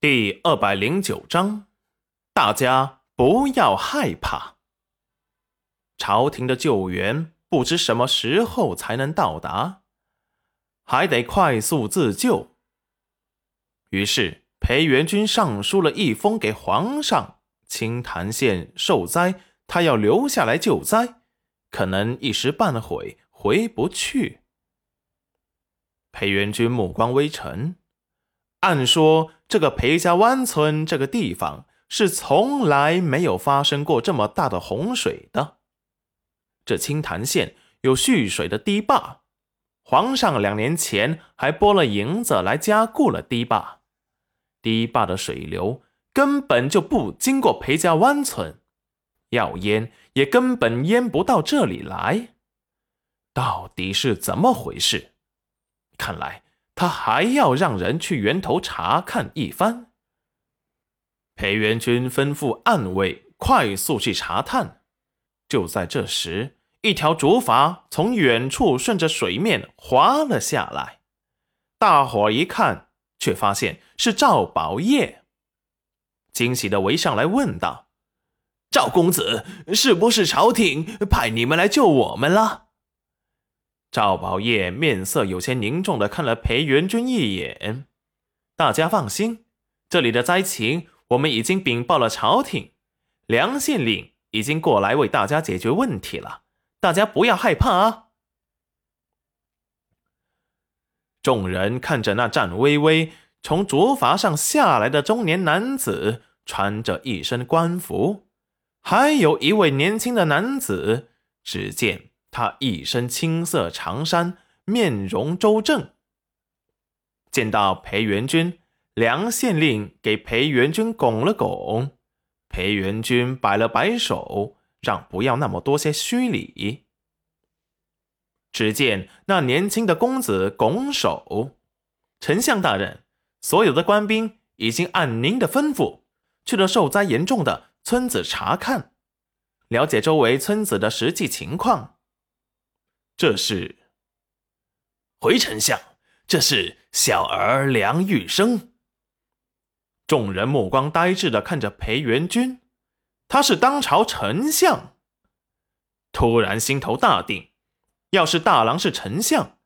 第二百零九章，大家不要害怕。朝廷的救援不知什么时候才能到达，还得快速自救。于是裴元君上书了一封给皇上：清潭县受灾，他要留下来救灾，可能一时半会回不去。裴元君目光微沉。按说，这个裴家湾村这个地方是从来没有发生过这么大的洪水的。这清潭县有蓄水的堤坝，皇上两年前还拨了银子来加固了堤坝，堤坝的水流根本就不经过裴家湾村，要淹也根本淹不到这里来。到底是怎么回事？看来。他还要让人去源头查看一番。裴元君吩咐暗卫快速去查探。就在这时，一条竹筏从远处顺着水面滑了下来。大伙一看，却发现是赵宝业，惊喜的围上来问道：“赵公子，是不是朝廷派你们来救我们了？”赵宝业面色有些凝重的看了裴元君一眼。大家放心，这里的灾情我们已经禀报了朝廷，梁县令已经过来为大家解决问题了，大家不要害怕啊！众人看着那战巍巍从竹筏上下来的中年男子，穿着一身官服，还有一位年轻的男子，只见。他一身青色长衫，面容周正。见到裴元君，梁县令给裴元君拱了拱，裴元君摆了摆手，让不要那么多些虚礼。只见那年轻的公子拱手：“丞相大人，所有的官兵已经按您的吩咐，去了受灾严重的村子查看，了解周围村子的实际情况。”这是回丞相，这是小儿梁玉生。众人目光呆滞的看着裴元君，他是当朝丞相。突然心头大定，要是大郎是丞相，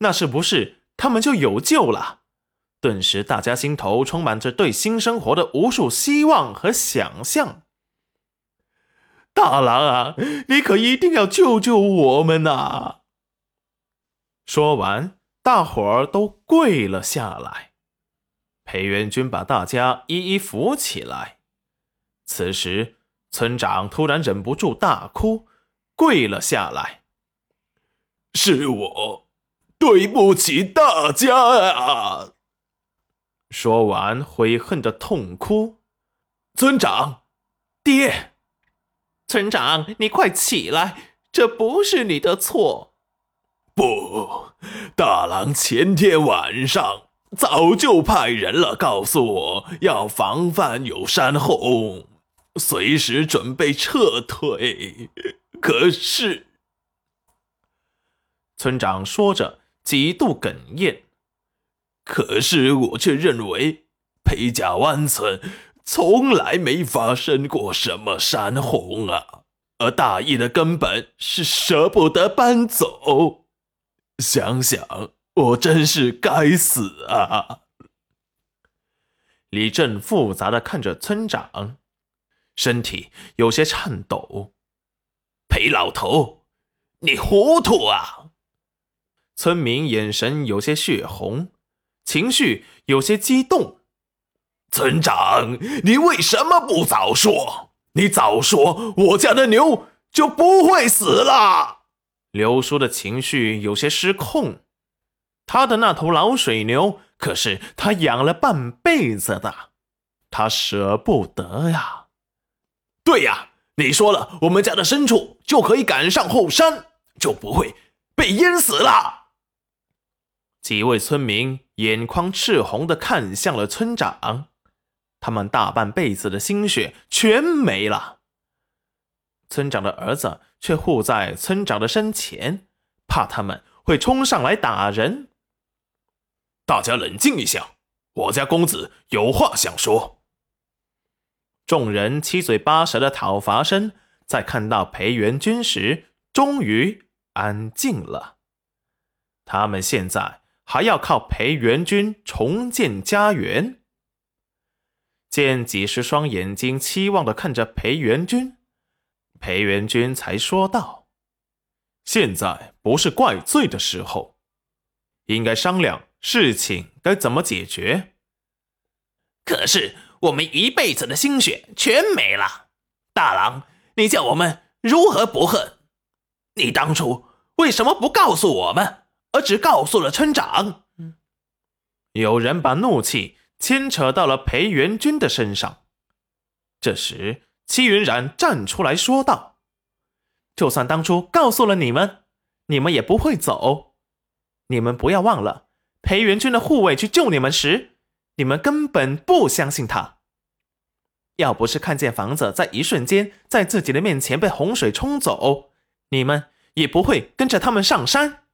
那是不是他们就有救了？顿时，大家心头充满着对新生活的无数希望和想象。大郎啊，你可一定要救救我们呐！说完，大伙儿都跪了下来。裴元君把大家一一扶起来。此时，村长突然忍不住大哭，跪了下来：“是我，对不起大家啊！”说完，悔恨的痛哭。村长，爹。村长，你快起来！这不是你的错。不，大郎前天晚上早就派人了，告诉我要防范有山洪，随时准备撤退。可是，村长说着，极度哽咽。可是我却认为，裴家湾村。从来没发生过什么山洪啊，而大义的根本是舍不得搬走。想想，我真是该死啊！李正复杂的看着村长，身体有些颤抖。裴老头，你糊涂啊！村民眼神有些血红，情绪有些激动。村长，你为什么不早说？你早说，我家的牛就不会死了。刘叔的情绪有些失控，他的那头老水牛可是他养了半辈子的，他舍不得呀。对呀，你说了，我们家的牲畜就可以赶上后山，就不会被淹死了。几位村民眼眶赤红的看向了村长。他们大半辈子的心血全没了。村长的儿子却护在村长的身前，怕他们会冲上来打人。大家冷静一下，我家公子有话想说。众人七嘴八舌的讨伐声，在看到裴元君时，终于安静了。他们现在还要靠裴元君重建家园。见几十双眼睛期望的看着裴元君，裴元君才说道：“现在不是怪罪的时候，应该商量事情该怎么解决。”可是我们一辈子的心血全没了，大郎，你叫我们如何不恨？你当初为什么不告诉我们，而只告诉了村长？有人把怒气牵扯到了裴元君的身上。这时，戚云染站出来说道：“就算当初告诉了你们，你们也不会走。你们不要忘了，裴元君的护卫去救你们时。”你们根本不相信他。要不是看见房子在一瞬间在自己的面前被洪水冲走，你们也不会跟着他们上山。